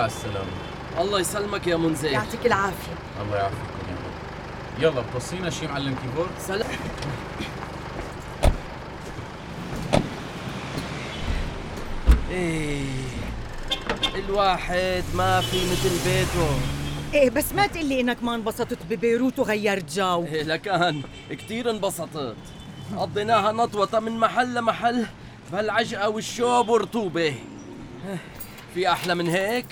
على السلامة. الله يسلمك يا منزل يعطيك العافية. الله يعافيكم يا رب. يلا بتوصينا شي معلم كيبورد سلام. إيه الواحد ما في مثل بيته. إيه بس ما تقلي إنك ما انبسطت ببيروت وغيرت جو. إيه لكان كتير انبسطت. قضيناها نطوة من محل لمحل بهالعجقة والشوب ورطوبة. في أحلى من هيك؟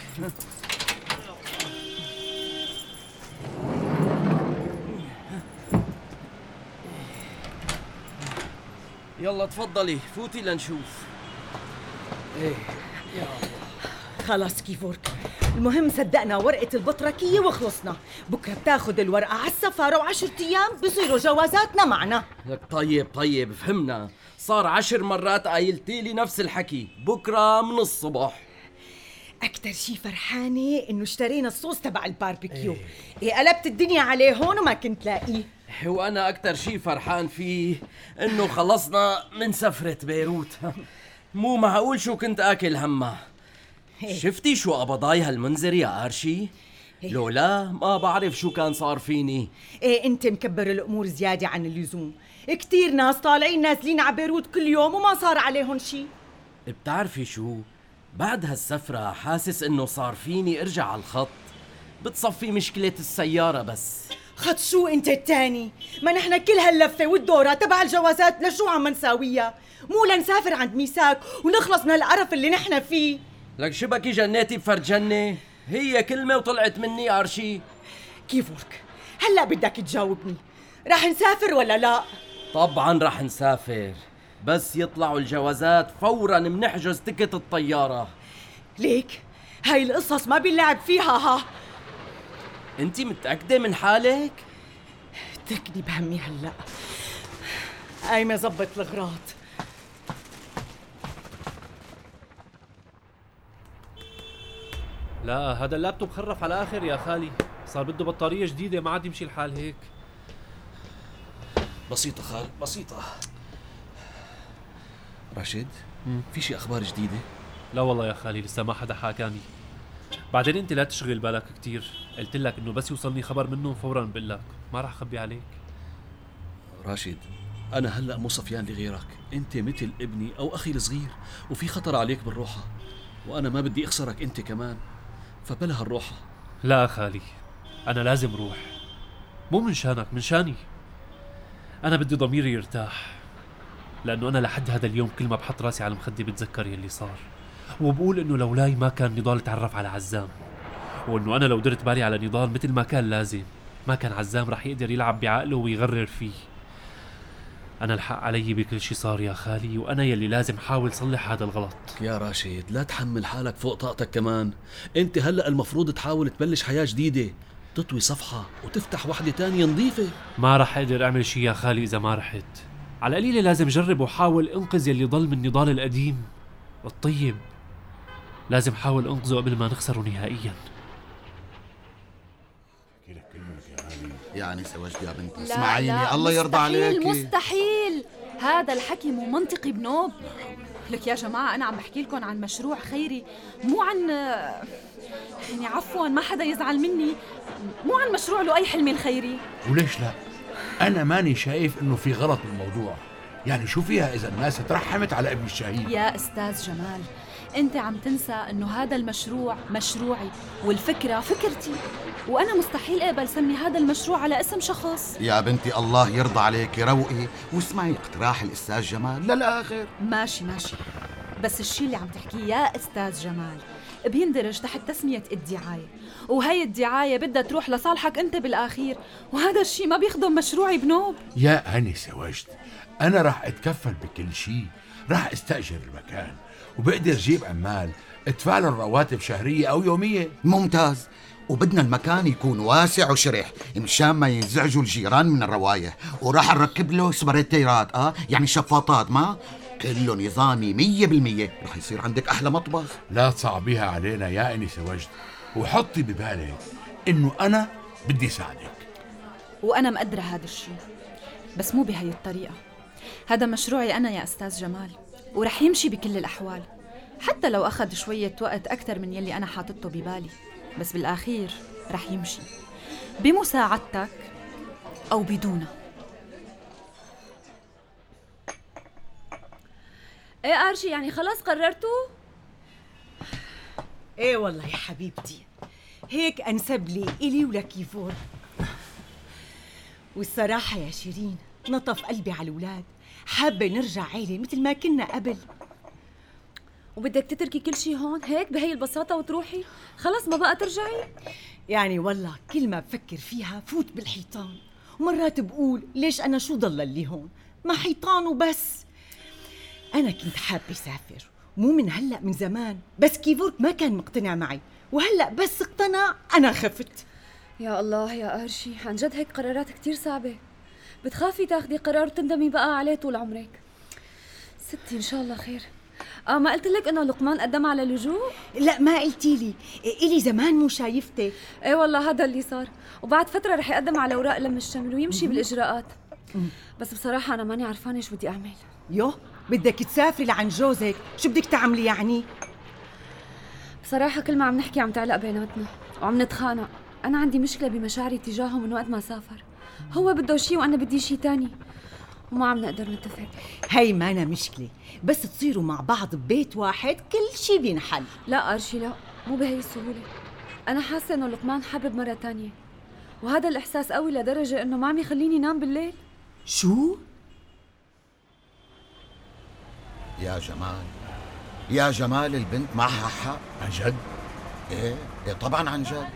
يلا تفضلي فوتي لنشوف. إيه خلاص كيفورك. المهم صدقنا ورقة البطركية وخلصنا. بكرة بتاخد الورقة على السفارة وعشرة أيام بصيروا جوازاتنا معنا. لك طيب طيب فهمنا. صار عشر مرات قايلتي لي نفس الحكي. بكرة من الصبح. أكتر شي فرحانة إنه اشترينا الصوص تبع الباربيكيو. إيه. قلبت الدنيا عليه هون وما كنت لاقيه وأنا أكتر شي فرحان فيه إنه خلصنا من سفرة بيروت. مو معقول شو كنت آكل همها شفتي شو قبضاي هالمنذر يا أرشي؟ لولا ما بعرف شو كان صار فيني. إيه أنت مكبر الأمور زيادة عن اللزوم. كتير ناس طالعين نازلين على بيروت كل يوم وما صار عليهم شي. بتعرفي شو؟ بعد هالسفرة حاسس إنه صار فيني أرجع على الخط. بتصفي مشكلة السيارة بس. خد شو أنت التاني؟ ما نحن كل هاللفة والدورة تبع الجوازات لشو عم نساويها؟ مو لنسافر عند ميساك ونخلص من هالقرف اللي نحن فيه. لك شبكي جنيتي بفرد جنة؟ هي كلمة وطلعت مني أرشي. كيفك هلأ بدك تجاوبني. رح نسافر ولا لا؟ طبعا رح نسافر. بس يطلعوا الجوازات فورا منحجز تكت الطيارة. ليك هاي القصص ما بنلعب فيها ها. أنت متأكدة من حالك؟ اتركني بهمي هلأ. قايمة زبط الغراض. لا هذا اللابتوب خرف على الآخر يا خالي. صار بده بطارية جديدة ما عاد يمشي الحال هيك. بسيطة خال بسيطة. راشد في شي أخبار جديدة؟ لا والله يا خالي لسه ما حدا حكاني بعدين أنت لا تشغل بالك كتير. قلت لك إنه بس يوصلني خبر منهم فورا بقول لك. ما راح أخبي عليك. راشد أنا هلأ مو صفيان لغيرك. أنت مثل ابني أو أخي الصغير وفي خطر عليك بالروحة. وأنا ما بدي أخسرك أنت كمان. فبلا هالروحة. لا خالي أنا لازم روح. مو من شانك من شاني. أنا بدي ضميري يرتاح. لأنه أنا لحد هذا اليوم كل ما بحط راسي على المخدة بتذكر يلي صار. وبقول إنه لولاي ما كان نضال تعرف على عزام. وإنه أنا لو درت بالي على نضال مثل ما كان لازم ما كان عزام رح يقدر يلعب بعقله ويغرر فيه. أنا الحق علي بكل شي صار يا خالي وأنا يلي لازم حاول صلح هذا الغلط. يا راشد لا تحمل حالك فوق طاقتك كمان. أنت هلأ المفروض تحاول تبلش حياة جديدة. تطوي صفحة وتفتح وحدة تانية نظيفة. ما رح أقدر أعمل شي يا خالي إذا ما رحت. على القليلة لازم اجرب وحاول انقذ يلي ضل من نضال القديم الطيب لازم حاول انقذه قبل ما نخسره نهائيا. يعني سوجت يا بنتي اسمعيني لا الله يرضى عليك مستحيل. هذا الحكي مو منطقي بنوب. لك يا جماعة أنا عم بحكي لكم عن مشروع خيري مو عن يعني عفوا ما حدا يزعل مني. مو عن مشروع له أي حلم خيري. وليش لا؟ أنا ماني شايف إنه في غلط بالموضوع، يعني شو فيها إذا الناس ترحمت على ابن الشهيد؟ يا أستاذ جمال أنت عم تنسى إنه هذا المشروع مشروعي والفكرة فكرتي. وأنا مستحيل أقبل سمي هذا المشروع على اسم شخص. يا بنتي الله يرضى عليك روقي. واسمعي اقتراح الأستاذ جمال للآخر. ماشي ماشي. بس الشي اللي عم تحكيه يا أستاذ جمال بيندرج تحت تسمية الدعاية. وهي الدعاية بدها تروح لصالحك أنت بالأخير. وهذا الشي ما بيخدم مشروعي بنوب. يا أنسة وجد، أنا راح أتكفل بكل شيء، راح أستأجر المكان، وبقدر جيب عمال أدفع لهم رواتب شهرية أو يومية، ممتاز. وبدنا المكان يكون واسع وشرح مشان ما ينزعجوا الجيران من الروايح. وراح نركب له سبريتيرات آه يعني شفاطات ما؟ كله نظامي مية بالمية. رح يصير عندك أحلى مطبخ. لا تصعبيها علينا يا أنسة وجد، وحطي ببالك إنه أنا بدي ساعدك. وأنا مقدرة هذا الشيء بس مو بهي الطريقة. هذا مشروعي أنا يا أستاذ جمال ورح يمشي بكل الأحوال. حتى لو أخذ شوية وقت أكثر من يلي أنا حاطته ببالي بس بالأخير رح يمشي. بمساعدتك أو بدونها إيه ارشي يعني خلاص قررتوا؟ إيه والله يا حبيبتي هيك انسب لي إلي ولكيفور والصراحة يا شيرين نطف قلبي على الأولاد حابة نرجع عيلة مثل ما كنا قبل وبدك تتركي كل شيء هون هيك بهي البساطة وتروحي؟ خلص ما بقى ترجعي؟ يعني والله كل ما بفكر فيها فوت بالحيطان ومرات بقول ليش أنا شو ضل اللي هون ما حيطان وبس أنا كنت حابه أسافر مو من هلأ من زمان. بس كيفورك ما كان مقتنع معي وهلأ بس اقتنع أنا خفت. يا الله يا أرشي عن جد هيك قرارات كتير صعبة. بتخافي تاخدي قرار وتندمي بقى عليه طول عمرك؟ ستي إن شاء الله خير. آه ما قلت لك إنه لقمان قدم على لجوء؟ لا ما قلتي لي. إلي زمان مو شايفتك إيه والله هذا اللي صار. وبعد فترة رح يقدم على أوراق لم الشمل ويمشي بالإجراءات. بس بصراحة أنا ماني عرفانة شو بدي أعمل. يو بدك تسافري لعند جوزك؟ شو بدك تعملي يعني؟ بصراحة كل ما عم نحكي عم تعلق بيناتنا وعم نتخانق. أنا عندي مشكلة بمشاعري تجاهه من وقت ما سافر. هو بده شيء وأنا بدي شيء تاني. وما عم نقدر نتفق. هي ما أنا مشكلة. بس تصيروا مع بعض ببيت واحد كل شي بينحل. لا أرشي لا. مو بهي السهولة. أنا حاسة إنه لقمان حابب مرة تانية. وهذا الإحساس قوي لدرجة إنه ما عم يخليني نام بالليل. شو؟ يا جمال. يا جمال البنت معها حق عن جد؟ إيه إيه طبعا عن جد.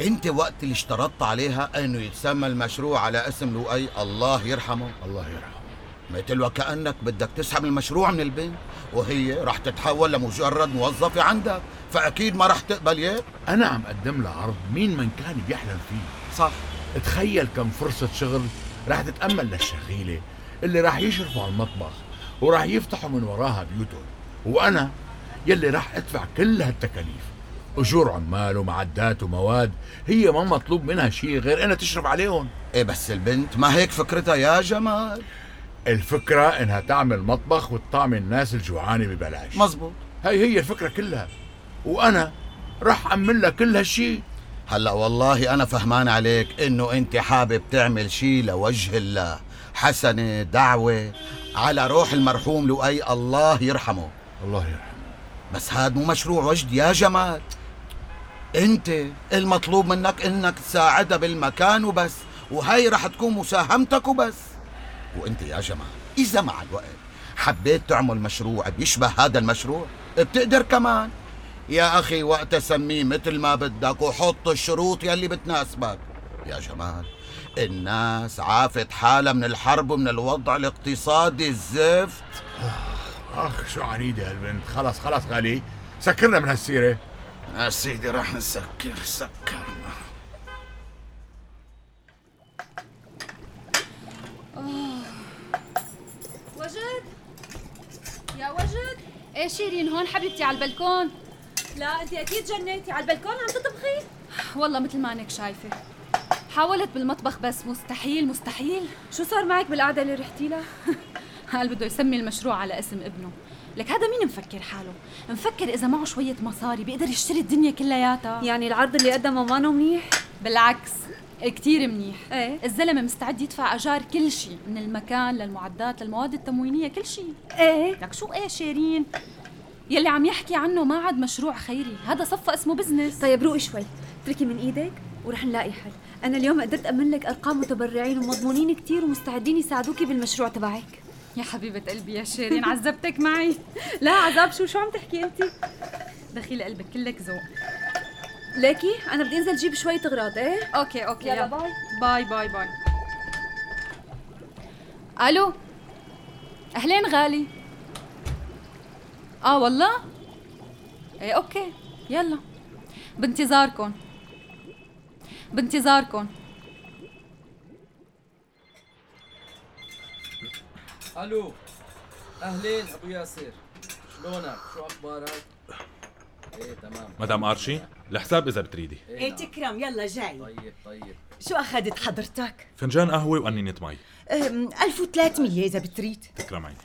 أنت وقت اللي اشترطت عليها إنه يتسمى المشروع على اسم لؤي الله يرحمه. الله يرحمه. مثل وكأنك بدك تسحب المشروع من البنت وهي رح تتحول لمجرد موظفة عندك فأكيد ما رح تقبل ياك أنا عم أقدم لها عرض مين من كان بيحلم فيه. صح. تخيل كم فرصة شغل رح تتأمل للشغيلة اللي رح يشرفوا على المطبخ. ورح يفتحوا من وراها بيوتهم وأنا يلي رح أدفع كل هالتكاليف. أجور عمال ومعدات ومواد هي ما مطلوب منها شيء غير إنها تشرف عليهم. إيه بس البنت ما هيك فكرتها يا جمال؟ الفكرة إنها تعمل مطبخ وتطعم الناس الجوعانة ببلاش. مزبوط. هي هي الفكرة كلها. وأنا رح أعمل لها كل هالشيء هلا والله أنا فهمان عليك إنه أنت حابب تعمل شيء لوجه الله. حسنة دعوة على روح المرحوم لؤي الله يرحمه. الله يرحمه. بس هاد مو مشروع وجد يا جمال. أنت المطلوب منك إنك تساعدها بالمكان وبس وهي رح تكون مساهمتك وبس. وأنت يا جمال إذا مع الوقت حبيت تعمل مشروع بيشبه هذا المشروع؟ بتقدر كمان. يا أخي وقت سميه مثل ما بدك وحط الشروط يلي بتناسبك. يا جمال الناس عافت حالها من الحرب ومن الوضع الاقتصادي الزفت. آخ شو عنيدة هالبنت. خلص خلص غالي. سكرنا من هالسيرة. يا سيدي رح نسكر سكرنا. وجد؟ يا وجد؟ إيه شيرين هون حبيبتي على البلكون. لا انت أكيد جنيتي. على البلكون عم تطبخي؟ والله مثل ما أنك شايفة. حاولت بالمطبخ بس مستحيل مستحيل. شو صار معك بالقعدة اللي رحتي لها؟ قال بده يسمي المشروع على اسم ابنه. لك هذا مين مفكر حاله؟ مفكر إذا معه شوية مصاري بيقدر يشتري الدنيا كلياتها. يعني العرض اللي قدمه ما منيح؟ بالعكس كتير منيح. إيه. الزلمة مستعد يدفع أجار كل شيء من المكان للمعدات للمواد التموينية كل شيء إيه. لك شو إيه شيرين؟ يلي عم يحكي عنه ما عاد مشروع خيري. هذا صفى اسمه business طيب روقي شوي. اتركي من إيدك ورح نلاقي حل. أنا اليوم قدرت أمن لك أرقام متبرعين ومضمونين كتير ومستعدين يساعدوكي بالمشروع تبعك. يا حبيبة قلبي يا شيرين عذبتك معي. لا عذاب شو شو عم تحكي انت دخيل قلبك كلك ذوق. ليكي أنا بدي أنزل جيب شوية اغراض إيه؟ okay okay يلا. Bye. Bye bye bye. ألو. أهلين غالي. آه والله؟ إيه أوكي. يلا. بانتظاركم. بانتظاركم. ألو. أهلين أبو ياسر. شلونك؟ شو أخبارك؟ إيه تمام. مدام أرشي الحساب إذا بتريدي. إيه تكرم. يلا جاي. طيب طيب. شو أخذت حضرتك؟ فنجان قهوة وقنينه مي أم، 1300 إذا بتريد. تكرم عينك.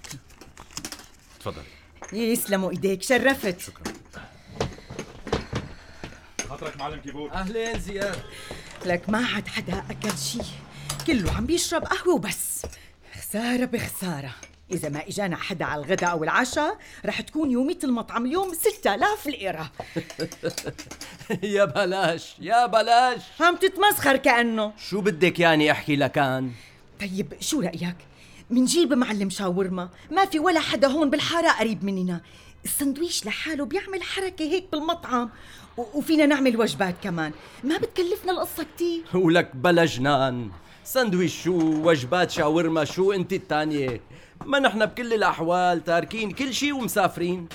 تفضلي. يسلموا إيديك شرفت. شكرا. خاطرك معلم كيبور أهلين زياد. لك ما عاد حدا أكل شي. كله عم بيشرب قهوة وبس. خسارة بخسارة. إذا ما إجانا حدا على الغداء أو العشاء رح تكون يومية المطعم اليوم 6000 ليرة. يا بلاش يا بلاش. عم تتمسخر كأنه. شو بدك ياني أحكي لكان؟ طيب شو رأيك؟ منجيب معلم شاورما. ما في ولا حدا هون بالحارة قريب مننا. السندويش لحاله بيعمل حركة هيك بالمطعم. وفينا نعمل وجبات كمان. ما بتكلفنا القصة كتير. ولك بلا جنان سندويش شو وجبات شاورما شو انت التانية. ما نحن بكل الأحوال تاركين كل شي ومسافرين.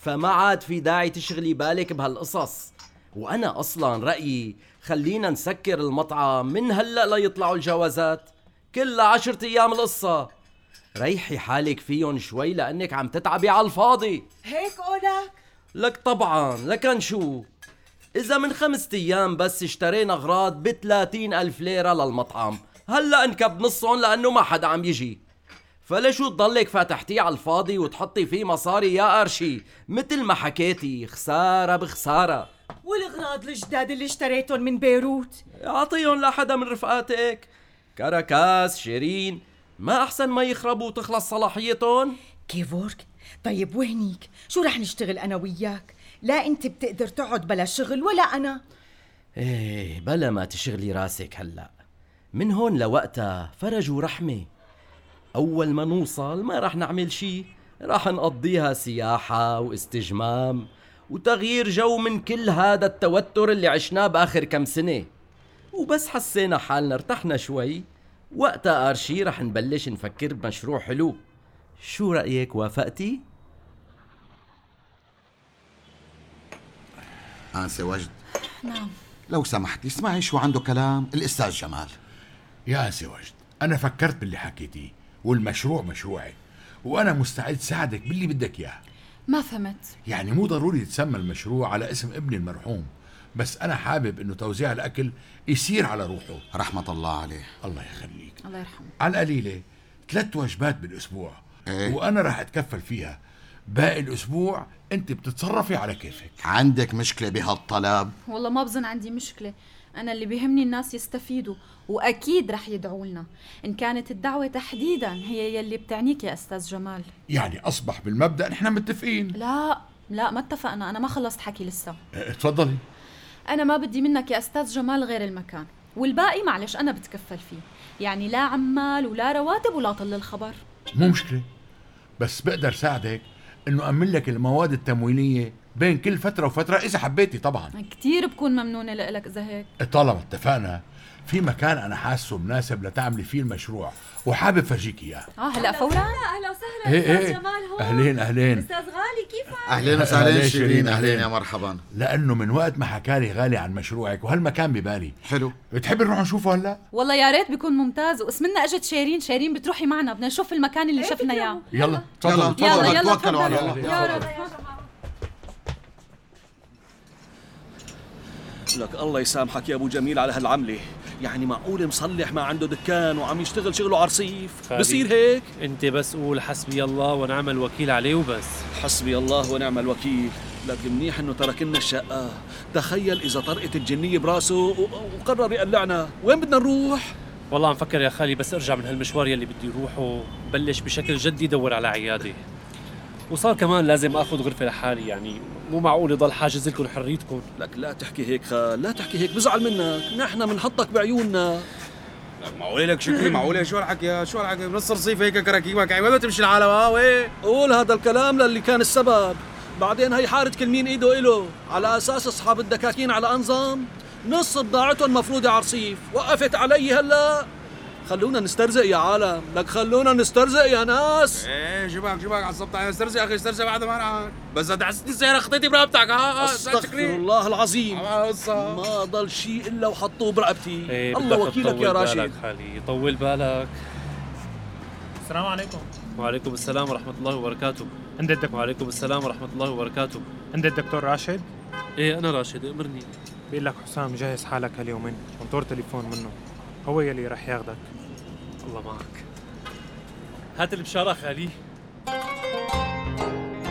فما عاد في داعي تشغلي بالك بهالقصص. وأنا أصلا رأيي خلينا نسكر المطعم من هلأ ليطلعوا الجوازات. كل عشرة أيام القصة. ريحي حالك فيهم شوي لأنك عم تتعبي على الفاضي. هيك قولك؟ لك طبعا لكن شو؟ إذا من خمسة أيام بس اشترينا أغراض بثلاثين ألف ليرة للمطعم. هلأ انكب نصهم لأنه ما حدا عم يجي. فلشو تضلك فاتحتيه على الفاضي وتحطي فيه مصاري يا قرشي مثل ما حكيتي خسارة بخسارة. والأغراض الجداد اللي اشتريتهم من بيروت؟ أعطيهم لحدا من رفقاتك. كركاس شيرين ما أحسن ما يخربوا وتخلص صلاحيتهم؟ كيفورك طيب وهنيك؟ شو رح نشتغل أنا وياك؟ لا أنت بتقدر تقعد بلا شغل ولا أنا. إيه بلا ما تشغلي راسك هلأ. من هون لوقتها فرج ورحمة. أول ما نوصل ما رح نعمل شي. رح نقضيها سياحة واستجمام وتغيير جو من كل هذا التوتر اللي عشناه بآخر كم سنة. وبس حسينا حالنا ارتحنا شوي. وقتها آرشي رح نبلش نفكر بمشروع حلو. شو رأيك وافقتي؟ أنسة وجد نعم. لو سمحتي اسمعي شو عنده كلام الأستاذ جمال. يا أنسي وجد أنا فكرت باللي حكيتيه والمشروع مشروعي وأنا مستعد ساعدك باللي بدك إياه. ما فهمت. يعني مو ضروري يتسمى المشروع على اسم ابني المرحوم. بس أنا حابب إنه توزيع الأكل يصير على روحه. رحمة الله عليه. الله يخليك. الله يرحمه. على القليلة ثلاث وجبات بالأسبوع. إيه؟ وأنا راح أتكفل فيها. باقي الأسبوع أنت بتتصرفي على كيفك. عندك مشكلة بهالطلب. والله ما بظن عندي مشكلة. أنا اللي بيهمني الناس يستفيدوا وأكيد رح يدعوا لنا. إن كانت الدعوة تحديدا هي يلي بتعنيك يا أستاذ جمال. يعني أصبح بالمبدأ نحن متفقين. لا لا ما اتفقنا. أنا ما خلصت حكي لسه. آه، تفضلي. أنا ما بدي منك يا أستاذ جمال غير المكان والباقي معلش أنا بتكفل فيه. يعني لا عمال ولا رواتب ولا طل الخبر. مو مشكلة بس بقدر ساعدك إنه أمن لك المواد التموينية بين كل فترة وفترة إذا حبيتي طبعا. كتير بكون ممنونة لك إذا هيك. طالما اتفقنا في مكان أنا حاسه مناسب لتعملي فيه المشروع وحابب فرجيك إياه. آه هلا فورا. أهلا وسهلا. إيه أستاذ إيه. جمال هون. أهلين أهلين. أستاذ أهلين وسهلين شيرين،. أهلين يا مرحبا. لأنه من وقت ما حكالي غالي عن مشروعك وهالمكان ببالي. حلو. بتحبي نروح نشوفه هلا؟ والله يا ريت بيكون ممتاز. واسمنا إجت شيرين شيرين بتروحي معنا. بدنا نشوف المكان اللي شفنا إياه. يلا يلا. تفضل يلا يلا توكلوا على تفضل. الله. يا رب. لك الله يسامحك يا أبو جميل على هالعملة. يعني معقول مصلح ما عنده دكان وعم يشتغل شغله عرصيف. بصير هيك؟ انت بس قول حسبي الله ونعم الوكيل عليه وبس. حسبي الله ونعم الوكيل. لك منيح إنه ترك لنا الشقة. تخيل إذا طرقت الجنية براسه وقرر يقلعنا. وين بدنا نروح؟ والله عم فكر يا خالي بس ارجع من هالمشوار يلي بدي روحه بلش بشكل جدي دور على عيادة. وصار كمان لازم آخذ غرفة لحالي يعني مو معقول يضل حاجز لكم حريتكم لك لا تحكي هيك خال لا تحكي هيك بزعل منك. نحن بنحطك بعيوننا. معقول لك شكري معقول شو هالحكي؟ شو هالحكي؟ بنص رصيف هيك كراكيبك. يعني وين بتمشي العالم؟ ها وين؟ قول هذا الكلام للي كان السبب. بعدين هي حارة كل مين إيده إله. على أساس أصحاب الدكاكين على أنظام نص بضاعتهم مفروضة عرصيف وقفت علي هلا. خلونا نسترزق يا عالم. لك خلونا نسترزق يا ناس. إيه شباك شباك عصبت علي استرزق يا أخي استرزق بعد ما أنا بس اذا حسيت السيارة خطيتي برقبتك. ها أستغفر الله العظيم. ما ضل شيء إلا وحطوه برقبتي. إيه الله وكيلك يا بالك راشد. خالي طول بالك. السلام عليكم. وعليكم السلام ورحمة الله وبركاته. عند الدكتور وعليكم السلام ورحمة الله وبركاته. عند الدكتور راشد؟ إيه أنا راشد أمرني. بيقول لك حسام جهز حالك هاليومين. منطور تليفون منه. هو يلي رح ياخدك. الله معك. هات البشاره خالي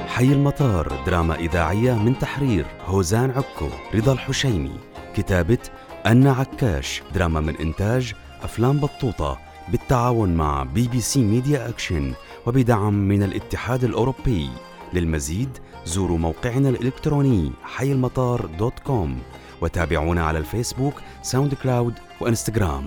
حي المطار دراما إذاعية من تحرير هوزان عكو رضا الحشيمي. كتابة أنا عكاش دراما من إنتاج أفلام بطوطة بالتعاون مع BBC Media Action وبدعم من الاتحاد الأوروبي. للمزيد زوروا موقعنا الإلكتروني حي المطار dot com وتابعونا على الفيسبوك ساوند كلاود وإنستغرام